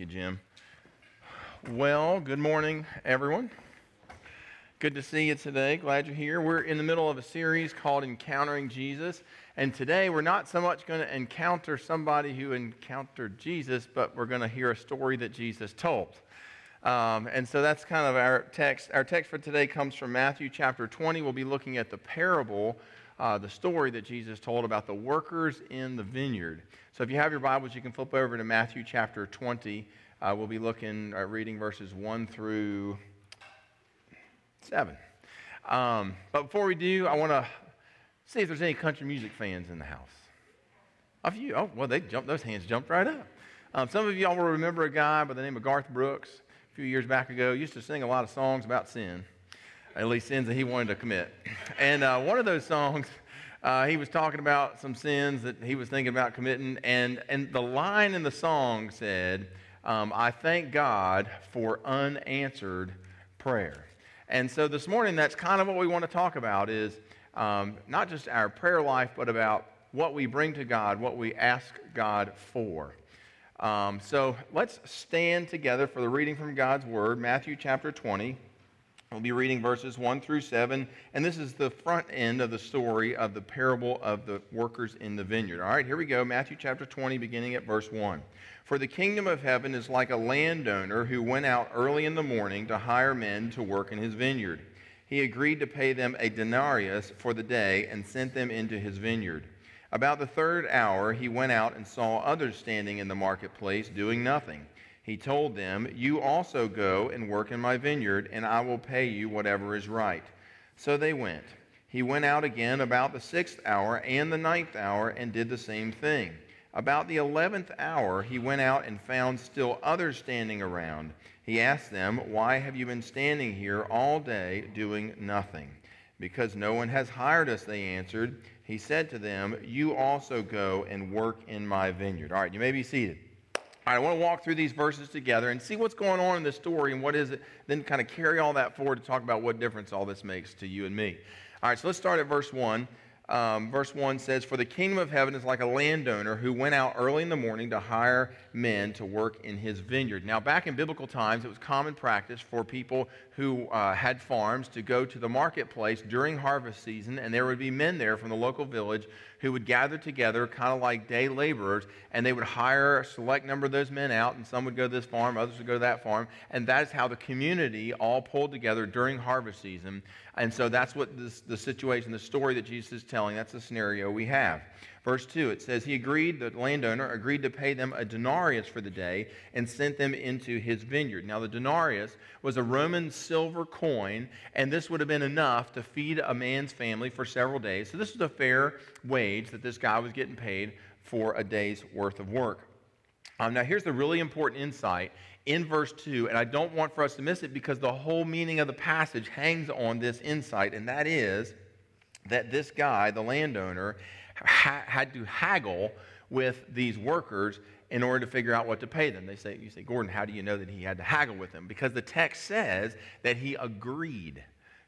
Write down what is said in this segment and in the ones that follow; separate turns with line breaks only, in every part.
you, Jim. Well, good morning, everyone. Good to see you today. Glad you're here. We're in the middle of a series called Encountering Jesus. And today we're not so much going to encounter somebody who encountered Jesus, but we're going to hear a story that Jesus told. Um, and so that's kind of our text. Our text for today comes from Matthew chapter 20. We'll be looking at the parable, uh, the story that Jesus told about the workers in the vineyard. So if you have your Bibles, you can flip over to Matthew chapter 20. Uh, we'll be looking, uh, reading verses 1 through 7. Um, but before we do, I want to see if there's any country music fans in the house. A few. Oh, well, they jumped, those hands jumped right up. Um, some of y'all will remember a guy by the name of Garth Brooks a few years back ago. Used to sing a lot of songs about sin, at least sins that he wanted to commit. And uh, one of those songs, uh, he was talking about some sins that he was thinking about committing. And, and the line in the song said, um, I thank God for unanswered prayer. And so this morning, that's kind of what we want to talk about is um, not just our prayer life, but about what we bring to God, what we ask God for. Um, so let's stand together for the reading from God's Word, Matthew chapter 20. We'll be reading verses 1 through 7, and this is the front end of the story of the parable of the workers in the vineyard. All right, here we go. Matthew chapter 20, beginning at verse 1. For the kingdom of heaven is like a landowner who went out early in the morning to hire men to work in his vineyard. He agreed to pay them a denarius for the day and sent them into his vineyard. About the third hour, he went out and saw others standing in the marketplace doing nothing. He told them, You also go and work in my vineyard, and I will pay you whatever is right. So they went. He went out again about the sixth hour and the ninth hour and did the same thing. About the eleventh hour, he went out and found still others standing around. He asked them, Why have you been standing here all day doing nothing? Because no one has hired us, they answered. He said to them, You also go and work in my vineyard. All right, you may be seated. All right, I want to walk through these verses together and see what's going on in the story and what is it, then kind of carry all that forward to talk about what difference all this makes to you and me. All right, so let's start at verse 1 um, verse 1 says, For the kingdom of heaven is like a landowner who went out early in the morning to hire men to work in his vineyard. Now, back in biblical times, it was common practice for people who uh, had farms to go to the marketplace during harvest season, and there would be men there from the local village who would gather together, kind of like day laborers, and they would hire a select number of those men out, and some would go to this farm, others would go to that farm, and that is how the community all pulled together during harvest season. And so that's what this, the situation, the story that Jesus is telling, that's the scenario we have. Verse 2, it says, He agreed, the landowner agreed to pay them a denarius for the day and sent them into his vineyard. Now, the denarius was a Roman silver coin, and this would have been enough to feed a man's family for several days. So, this was a fair wage that this guy was getting paid for a day's worth of work. Um, now, here's the really important insight in verse 2, and I don't want for us to miss it because the whole meaning of the passage hangs on this insight, and that is that this guy, the landowner, ha- had to haggle with these workers in order to figure out what to pay them. They say, you say, Gordon, how do you know that he had to haggle with them? Because the text says that he agreed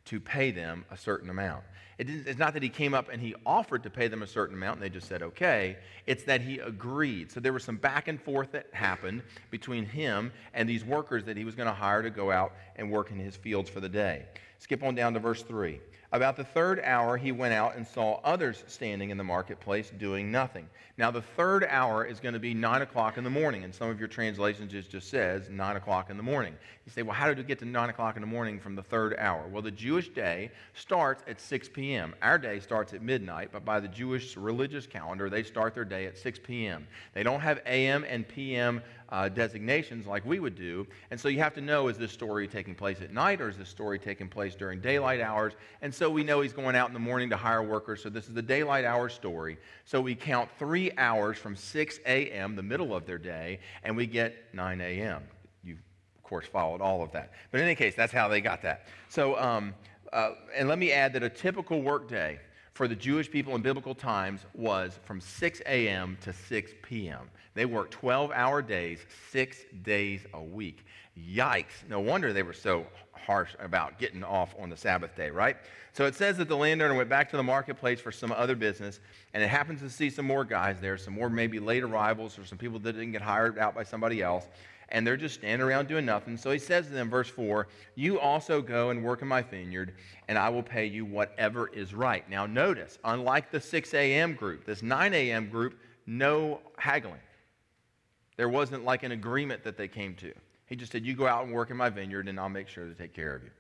to pay them a certain amount. It it's not that he came up and he offered to pay them a certain amount and they just said okay. It's that he agreed. So there was some back and forth that happened between him and these workers that he was going to hire to go out and work in his fields for the day. Skip on down to verse 3. About the third hour, he went out and saw others standing in the marketplace doing nothing. Now, the third hour is going to be 9 o'clock in the morning, and some of your translations just, just says 9 o'clock in the morning. You say, well, how did we get to 9 o'clock in the morning from the third hour? Well, the Jewish day starts at 6 p.m. Our day starts at midnight, but by the Jewish religious calendar, they start their day at 6 p.m. They don't have a.m. and p.m uh, designations like we would do. And so you have to know is this story taking place at night or is this story taking place during daylight hours? And so we know he's going out in the morning to hire workers. So this is the daylight hour story. So we count three hours from 6 a.m., the middle of their day, and we get 9 a.m. You, of course, followed all of that. But in any case, that's how they got that. So, um, uh, and let me add that a typical workday for the Jewish people in biblical times was from 6 a.m. to 6 p.m. They worked 12 hour days, six days a week. Yikes. No wonder they were so harsh about getting off on the Sabbath day, right? So it says that the landowner went back to the marketplace for some other business, and it happens to see some more guys there, some more maybe late arrivals or some people that didn't get hired out by somebody else. and they're just standing around doing nothing. So he says to them, verse 4, You also go and work in my vineyard, and I will pay you whatever is right. Now, notice, unlike the 6 a.m. group, this 9 a.m. group, no haggling. There wasn't like an agreement that they came to. He just said, You go out and work in my vineyard, and I'll make sure to take care of you.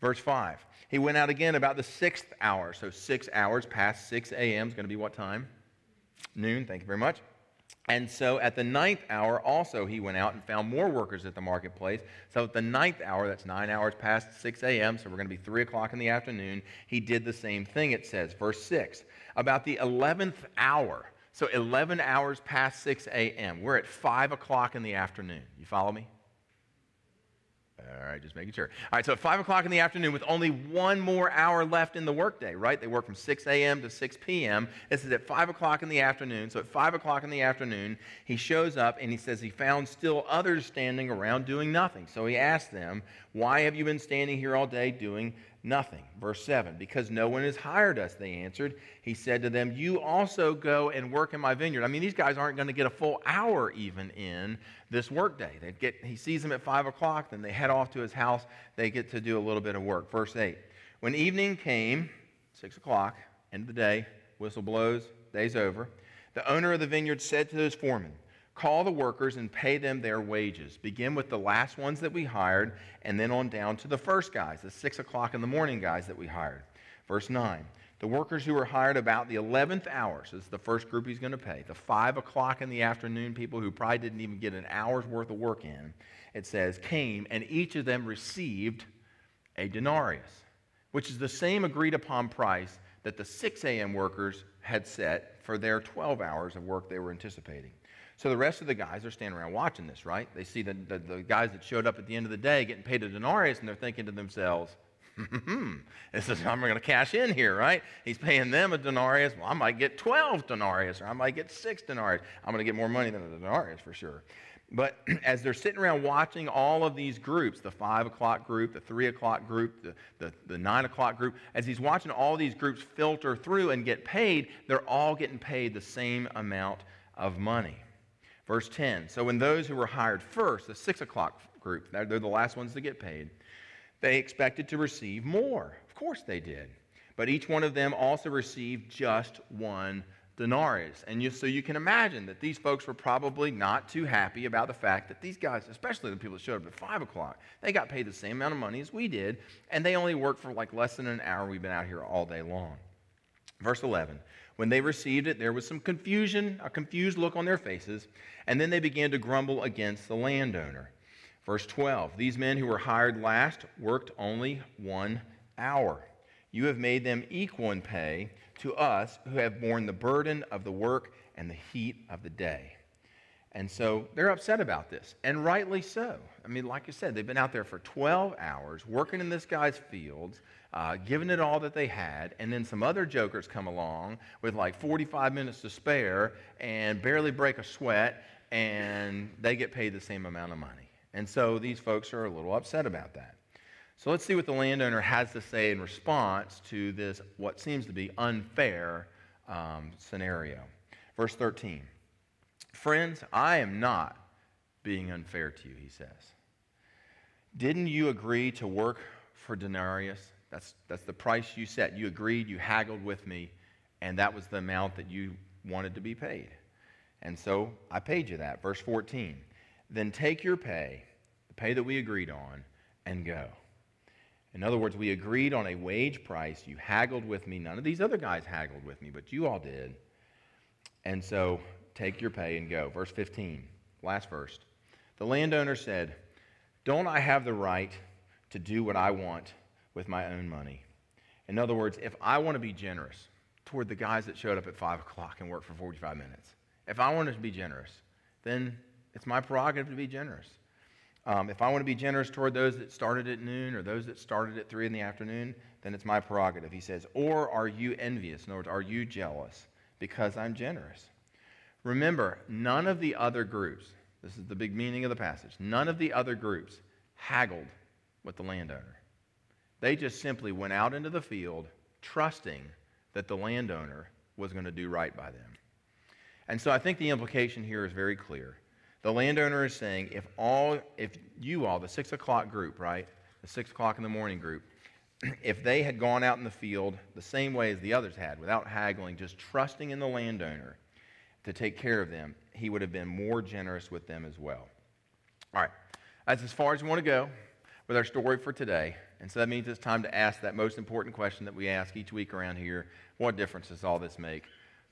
Verse 5. He went out again about the sixth hour. So six hours past 6 a.m. is going to be what time? Noon. Thank you very much. And so at the ninth hour, also he went out and found more workers at the marketplace. So at the ninth hour, that's nine hours past 6 a.m., so we're going to be 3 o'clock in the afternoon, he did the same thing, it says. Verse 6. About the 11th hour, so 11 hours past 6 a.m., we're at 5 o'clock in the afternoon. You follow me? All right, just making sure. All right, so at 5 o'clock in the afternoon, with only one more hour left in the workday, right? They work from 6 a.m. to 6 p.m. This is at 5 o'clock in the afternoon. So at 5 o'clock in the afternoon, he shows up and he says he found still others standing around doing nothing. So he asked them, Why have you been standing here all day doing Nothing. Verse 7 Because no one has hired us, they answered. He said to them, You also go and work in my vineyard. I mean, these guys aren't going to get a full hour even in this workday. They get, he sees them at 5 o'clock, then they head off to his house. They get to do a little bit of work. Verse 8 When evening came, 6 o'clock, end of the day, whistle blows, day's over, the owner of the vineyard said to his foreman, Call the workers and pay them their wages. Begin with the last ones that we hired, and then on down to the first guys, the six o'clock in the morning guys that we hired. Verse 9 The workers who were hired about the 11th hour, so this is the first group he's going to pay, the five o'clock in the afternoon people who probably didn't even get an hour's worth of work in, it says, came, and each of them received a denarius, which is the same agreed upon price that the 6 a.m. workers had set for their 12 hours of work they were anticipating. So the rest of the guys are standing around watching this, right? They see the, the, the guys that showed up at the end of the day getting paid a denarius, and they're thinking to themselves, hmm, this is, I'm going to cash in here, right? He's paying them a denarius. Well, I might get 12 denarius, or I might get six denarius. I'm going to get more money than a denarius for sure. But as they're sitting around watching all of these groups, the 5 o'clock group, the 3 o'clock group, the, the, the 9 o'clock group, as he's watching all these groups filter through and get paid, they're all getting paid the same amount of money. Verse 10 So when those who were hired first, the six o'clock group, they're the last ones to get paid, they expected to receive more. Of course they did. But each one of them also received just one denarius. And you, so you can imagine that these folks were probably not too happy about the fact that these guys, especially the people that showed up at 5 o'clock, they got paid the same amount of money as we did, and they only worked for like less than an hour. We've been out here all day long. Verse 11 when they received it, there was some confusion, a confused look on their faces, and then they began to grumble against the landowner. Verse 12 These men who were hired last worked only one hour. You have made them equal in pay to us who have borne the burden of the work and the heat of the day. And so they're upset about this, and rightly so. I mean, like I said, they've been out there for 12 hours working in this guy's fields uh, giving it all that they had, and then some other jokers come along with like 45 minutes to spare and barely break a sweat, and they get paid the same amount of money. And so these folks are a little upset about that. So let's see what the landowner has to say in response to this, what seems to be unfair um, scenario. Verse 13 Friends, I am not being unfair to you, he says. Didn't you agree to work for denarius? That's, that's the price you set. You agreed, you haggled with me, and that was the amount that you wanted to be paid. And so I paid you that. Verse 14. Then take your pay, the pay that we agreed on, and go. In other words, we agreed on a wage price. You haggled with me. None of these other guys haggled with me, but you all did. And so take your pay and go. Verse 15, last verse. The landowner said, Don't I have the right to do what I want with my own money. In other words, if I want to be generous toward the guys that showed up at 5 o'clock and worked for 45 minutes, if I want to be generous, then it's my prerogative to be generous. Um, if I want to be generous toward those that started at noon or those that started at 3 in the afternoon, then it's my prerogative. He says, Or are you envious? In other words, are you jealous because I'm generous? Remember, none of the other groups, this is the big meaning of the passage, none of the other groups haggled with the landowner. They just simply went out into the field trusting that the landowner was going to do right by them. And so I think the implication here is very clear The landowner is saying, if all, if you all, the six o'clock group, right, the six o'clock in the morning group, if they had gone out in the field the same way as the others had, without haggling, just trusting in the landowner to take care of them, he would have been more generous with them as well. All right, that's as far as we want to go with our story for today. And so that means it's time to ask that most important question that we ask each week around here what difference does all this make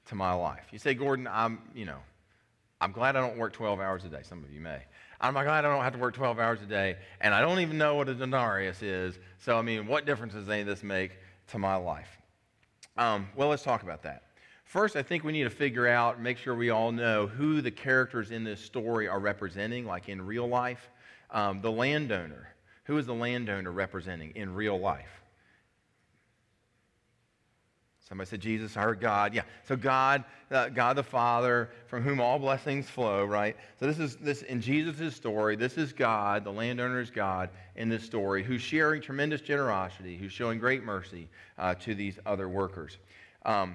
to my life? You say, Gordon, I'm, you know, I'm glad I don't work 12 hours a day. Some of you may. I'm glad I don't have to work 12 hours a day, and I don't even know what a denarius is. So, I mean, what difference does any of this make to my life? Um, well, let's talk about that. First, I think we need to figure out, make sure we all know who the characters in this story are representing, like in real life. Um, the landowner. Who is the landowner representing in real life? Somebody said Jesus, heard God. Yeah. So God, uh, God the Father, from whom all blessings flow, right? So this is this in Jesus' story, this is God, the landowner is God in this story, who's sharing tremendous generosity, who's showing great mercy uh, to these other workers. Um,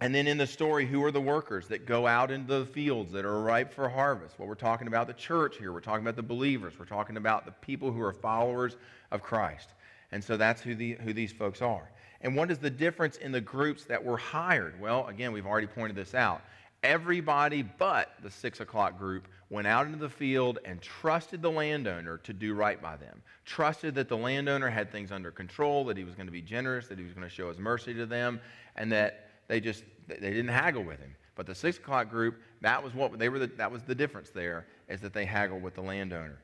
and then in the story, who are the workers that go out into the fields that are ripe for harvest? Well, we're talking about the church here. We're talking about the believers. We're talking about the people who are followers of Christ. And so that's who, the, who these folks are. And what is the difference in the groups that were hired? Well, again, we've already pointed this out. Everybody but the six o'clock group went out into the field and trusted the landowner to do right by them. Trusted that the landowner had things under control, that he was going to be generous, that he was going to show his mercy to them, and that they just they didn't haggle with him. But the six o'clock group, that was what they were. The, that was the difference there, is that they haggled with the landowner.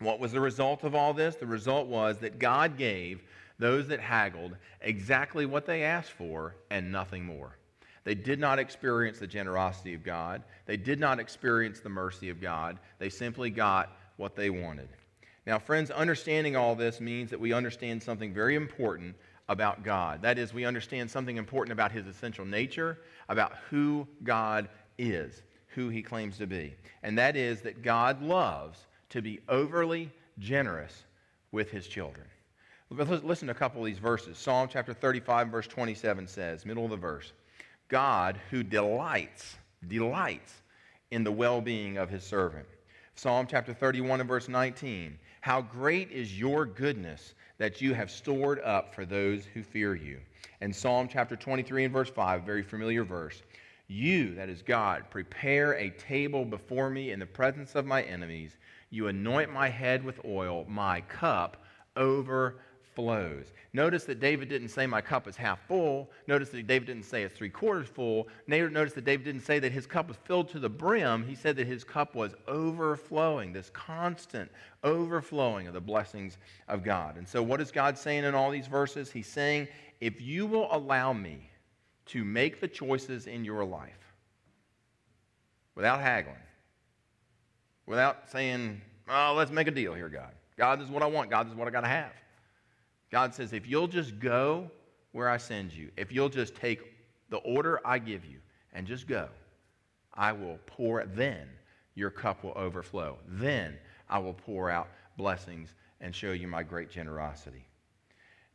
What was the result of all this? The result was that God gave those that haggled exactly what they asked for and nothing more. They did not experience the generosity of God. They did not experience the mercy of God. They simply got what they wanted. Now, friends, understanding all this means that we understand something very important about God. That is, we understand something important about his essential nature, about who God is, who he claims to be. And that is that God loves to be overly generous with his children. Listen to a couple of these verses. Psalm chapter 35, verse 27 says, middle of the verse, God who delights, delights in the well being of his servant. Psalm chapter 31 and verse 19, how great is your goodness that you have stored up for those who fear you. And Psalm chapter 23 and verse 5, very familiar verse, you, that is God, prepare a table before me in the presence of my enemies. You anoint my head with oil, my cup over flows. Notice that David didn't say, My cup is half full. Notice that David didn't say it's three quarters full. Notice that David didn't say that his cup was filled to the brim. He said that his cup was overflowing, this constant overflowing of the blessings of God. And so, what is God saying in all these verses? He's saying, If you will allow me to make the choices in your life without haggling, without saying, Oh, let's make a deal here, God. God, is what I want. God, is what I got to have. God says, if you'll just go where I send you, if you'll just take the order I give you and just go, I will pour, then your cup will overflow. Then I will pour out blessings and show you my great generosity.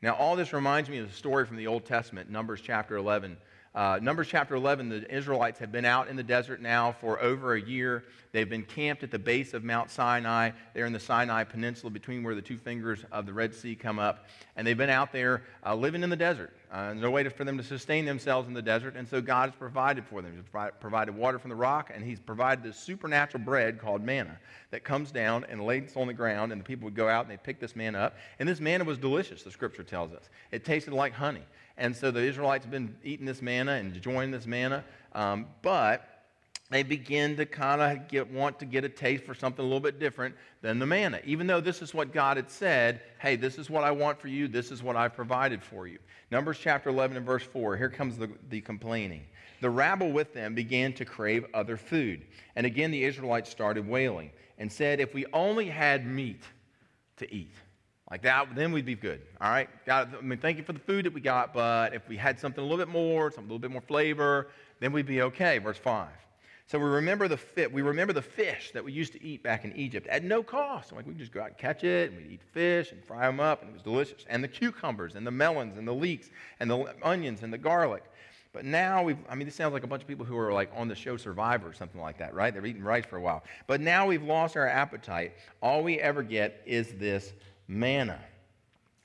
Now, all this reminds me of a story from the Old Testament, Numbers chapter 11, uh, Numbers chapter 11, the Israelites have been out in the desert now for over a year. They've been camped at the base of Mount Sinai. They're in the Sinai Peninsula between where the two fingers of the Red Sea come up. And they've been out there uh, living in the desert. Uh, no way to, for them to sustain themselves in the desert. And so God has provided for them. He's provided water from the rock, and He's provided this supernatural bread called manna that comes down and lays on the ground. And the people would go out and they'd pick this manna up. And this manna was delicious, the scripture tells us. It tasted like honey. And so the Israelites have been eating this manna and enjoying this manna. Um, but they begin to kind of get, want to get a taste for something a little bit different than the manna. Even though this is what God had said, hey, this is what I want for you, this is what I've provided for you. Numbers chapter 11 and verse 4, here comes the, the complaining. The rabble with them began to crave other food. And again, the Israelites started wailing and said, If we only had meat to eat. Like that, then we'd be good. All right? God, I mean, thank you for the food that we got, but if we had something a little bit more, something a little bit more flavor, then we'd be okay. Verse 5. So we remember the fit, we remember the fish that we used to eat back in Egypt at no cost. Like we just go out and catch it, and we'd eat fish and fry them up, and it was delicious. And the cucumbers and the melons and the leeks and the onions and the garlic. But now we've, I mean, this sounds like a bunch of people who are like on the show Survivor or something like that, right? They're eating rice for a while. But now we've lost our appetite. All we ever get is this manna.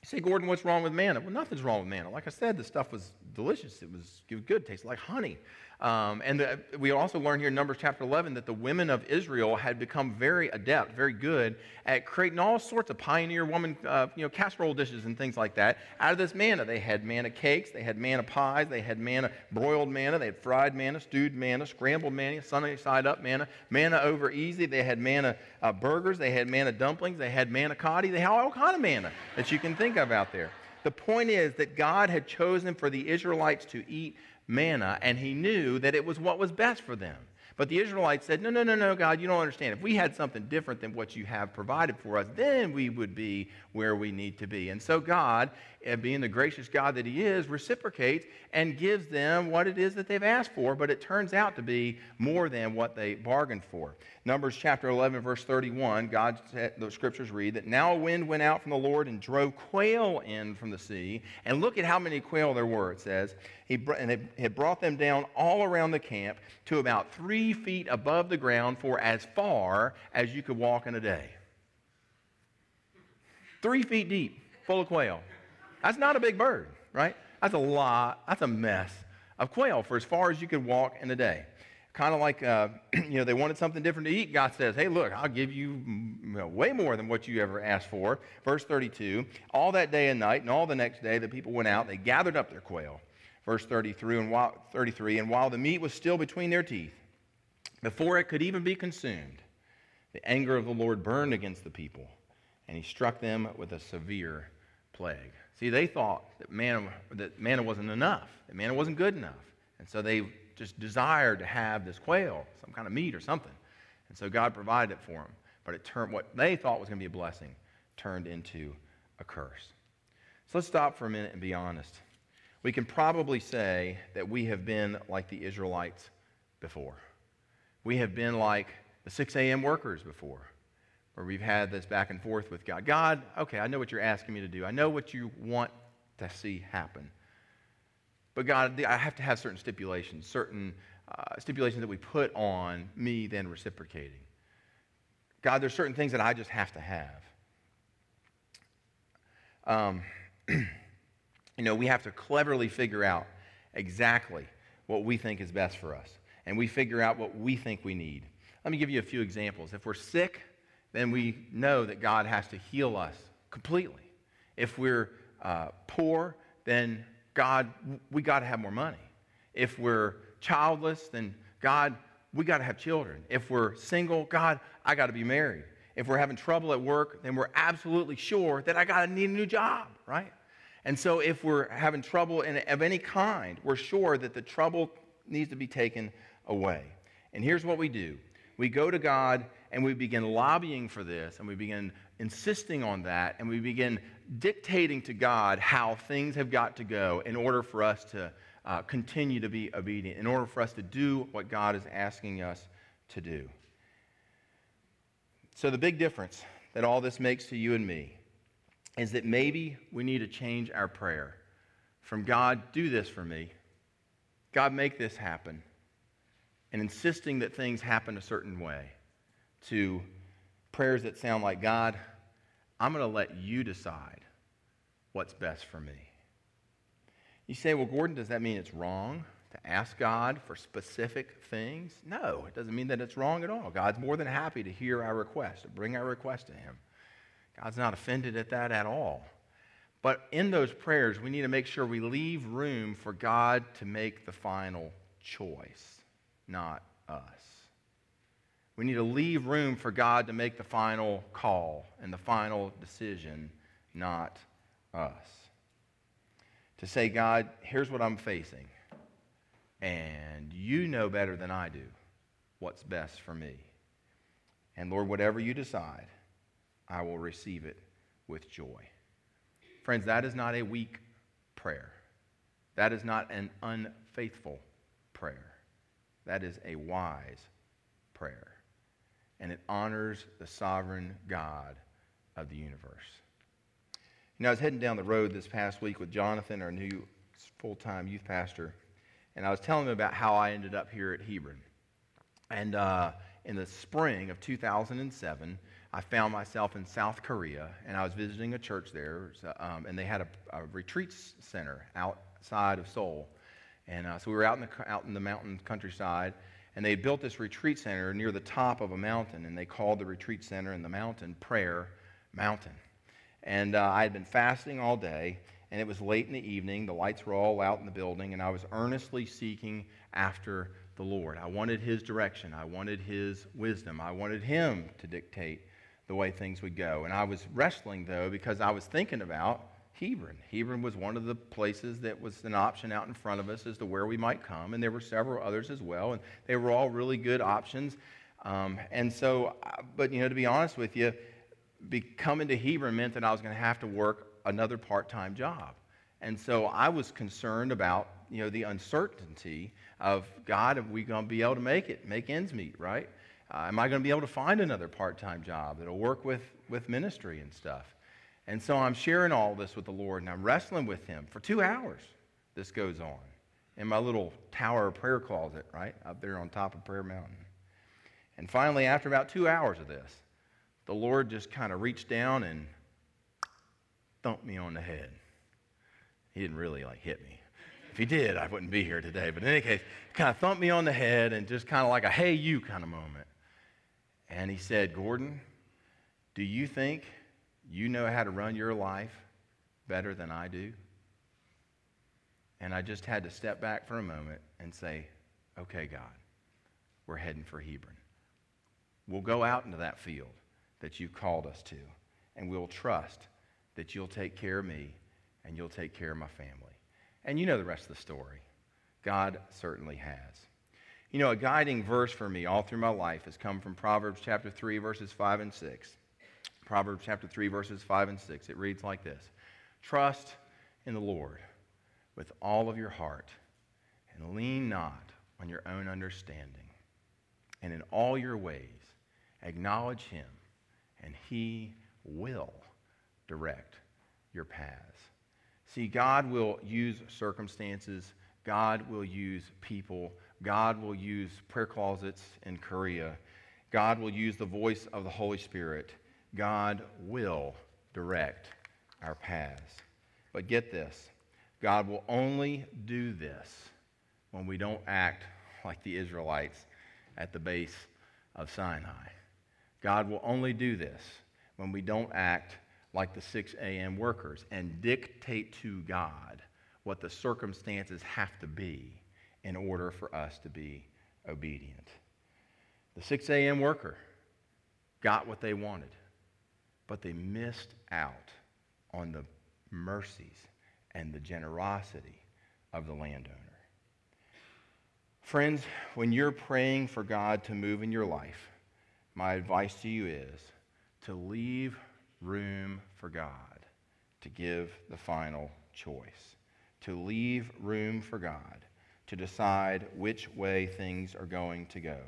You say, Gordon, what's wrong with manna? Well, nothing's wrong with manna. Like I said, the stuff was delicious. It was, good. It tasted like honey. Um, and the, we also learn here in Numbers chapter 11 that the women of Israel had become very adept, very good at creating all sorts of pioneer woman, uh, you know, casserole dishes and things like that out of this manna. They had manna cakes, they had manna pies, they had manna, broiled manna, they had fried manna, stewed manna, scrambled manna, sunny side up manna, manna over easy. They had manna uh, burgers, they had manna dumplings, they had manna cotti, they had all kind of manna that you can think of out there. The point is that God had chosen for the Israelites to eat manna, and he knew that it was what was best for them. But the Israelites said, No, no, no, no, God, you don't understand. If we had something different than what you have provided for us, then we would be where we need to be. And so God, eh, being the gracious God that He is, reciprocates and gives them what it is that they've asked for, but it turns out to be more than what they bargained for. Numbers chapter 11, verse 31, God, the scriptures read that now a wind went out from the Lord and drove quail in from the sea. And look at how many quail there were, it says. He, and it had brought them down all around the camp to about three feet above the ground for as far as you could walk in a day. Three feet deep, full of quail. That's not a big bird, right? That's a lot, that's a mess of quail for as far as you could walk in a day kind of like, uh, you know, they wanted something different to eat. God says, hey, look, I'll give you, know, way more than what you ever asked for. Verse 32 All that day and night, and all the next day, the people went out, they gathered up their quail. Verse 33 and, while, 33, and while the meat was still between their teeth, before it could even be consumed, the anger of the Lord burned against the people, and he struck them with a severe plague. See, they thought that manna, that manna wasn't enough, that manna wasn't good enough. And so they just desired to have this quail, some kind of meat or something. And so God provided it for them. But it turned what they thought was going to be a blessing turned into a curse. So let's stop for a minute and be honest. We can probably say that we have been like the Israelites before. We have been like the 6 a.m. workers before, where we've had this back and forth with God. God, okay, I know what you're asking me to do. I know what you want to see happen. But God, I have to have certain stipulations, certain uh, stipulations that we put on me then reciprocating. God, there's certain things that I just have to have. Um, you know, we have to cleverly figure out exactly what we think is best for us. And we figure out what we think we need. Let me give you a few examples. If we're sick, then we know that God has to heal us completely. If we're uh, poor, then God, we got to have more money. If we're childless, then God, we got to have children. If we're single, God, I got to be married. If we're having trouble at work, then we're absolutely sure that I got to need a new job, right? And so if we're having trouble in, of any kind, we're sure that the trouble needs to be taken away. And here's what we do we go to God and we begin lobbying for this and we begin insisting on that and we begin dictating to God how things have got to go in order for us to uh, continue to be obedient, in order for us to do what God is asking us to do. So, the big difference that all this makes to you and me is that maybe we need to change our prayer. From God, do this for me, God, make this happen, and insisting that things happen a certain way, to prayers that sound like, God, I'm going to let you decide what's best for me. You say, well, Gordon, does that mean it's wrong to ask God for specific things? No, it doesn't mean that it's wrong at all. God's more than happy to hear our request, to bring our request to Him. God's not offended at that at all. But in those prayers, we need to make sure we leave room for God to make the final choice, not us. We need to leave room for God to make the final call and the final decision, not us. To say, God, here's what I'm facing, and you know better than I do what's best for me. And Lord, whatever you decide, I will receive it with joy. Friends, that is not a weak prayer. That is not an unfaithful prayer. That is a wise prayer and it honors the sovereign God of the universe. You know, I was heading down the road this past week with Jonathan, our new full time youth pastor, and I was telling him about how I ended up here at Hebron. And uh, in the spring of 2007, I found myself in South Korea, and I was visiting a church there, um, and they had a, a, retreat center outside of Seoul. And uh, so we were out in, the, out in the mountain countryside, and they built this retreat center near the top of a mountain, and they called the retreat center in the mountain Prayer Mountain. And uh, I had been fasting all day, and it was late in the evening. The lights were all out in the building, and I was earnestly seeking after the Lord. I wanted His direction, I wanted His wisdom, I wanted Him to dictate the way things would go. And I was wrestling, though, because I was thinking about Hebron. Hebron was one of the places that was an option out in front of us as to where we might come, and there were several others as well, and they were all really good options. Um, and so, uh, but you know, to be honest with you, be, coming to Hebron meant that I was going to have to work another part-time job, and so I was concerned about you know the uncertainty of God, are we going to be able to make it, make ends meet, right? Uh, am I going to be able to find another part-time job that'll work with with ministry and stuff? And so I'm sharing all this with the Lord and I'm wrestling with Him for two hours. This goes on in my little tower prayer closet, right? Up there on top of Prayer Mountain. And finally, after about two hours of this, the Lord just kind of reached down and thumped me on the head. He didn't really like hit me. If he did, I wouldn't be here today. But in any case, kind of thumped me on the head and just kind of like a hey you kind of moment. And he said, Gordon, do you think you know how to run your life better than I do. And I just had to step back for a moment and say, okay, God, we're heading for Hebron. We'll go out into that field that you called us to, and we'll trust that you'll take care of me and you'll take care of my family. And you know the rest of the story. God certainly has. You know, a guiding verse for me all through my life has come from Proverbs chapter 3, verses 5 and 6. Proverbs chapter 3, verses 5 and 6. It reads like this Trust in the Lord with all of your heart, and lean not on your own understanding. And in all your ways, acknowledge him, and he will direct your paths. See, God will use circumstances, God will use people, God will use prayer closets in Korea, God will use the voice of the Holy Spirit God will direct our paths. But get this God will only do this when we don't act like the Israelites at the base of Sinai. God will only do this when we don't act like the 6 a.m. workers and dictate to God what the circumstances have to be in order for us to be obedient. The 6 a.m. worker got what they wanted but they missed out on the mercies and the generosity of the landowner. Friends, when you're praying for God to move in your life, my advice to you is to leave room for God to give the final choice, to leave room for God to decide which way things are going to go,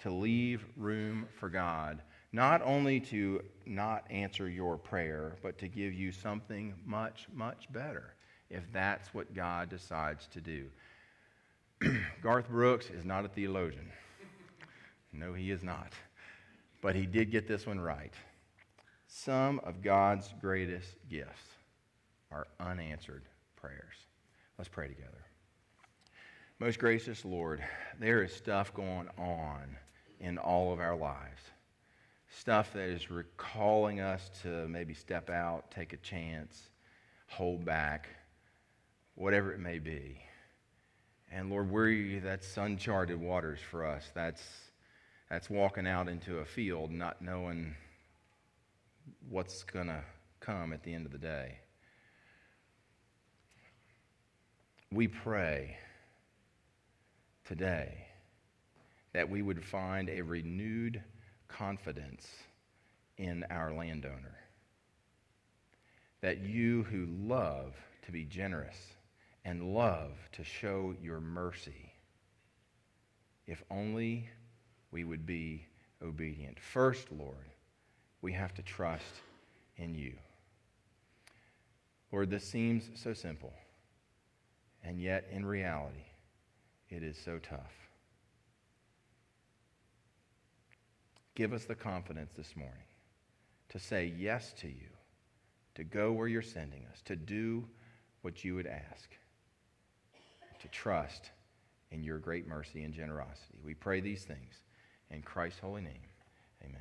to leave room for God not only to not answer your prayer, but to give you something much, much better if that's what God decides to do. Garth Brooks is not a theologian. No, he is not. But he did get this one right. Some of God's greatest gifts are unanswered prayers. Let's pray together. Most gracious Lord, there is stuff going on in all of our lives stuff that is recalling us to maybe step out, take a chance, hold back, whatever it may be. And Lord, we're, that's uncharted waters for us. That's, that's walking out into a field not knowing what's going to come at the end of the day. We pray today that we would find a renewed confidence in our landowner. That you who love to be generous and love to show your mercy, if only we would be obedient. First, Lord, we have to trust in you. Lord, this seems so simple, and yet in reality, it is so tough. Give us the confidence this morning to say yes to you, to go where you're sending us, to do what you would ask, to trust in your great mercy and generosity. We pray these things in Christ's holy name. Amen.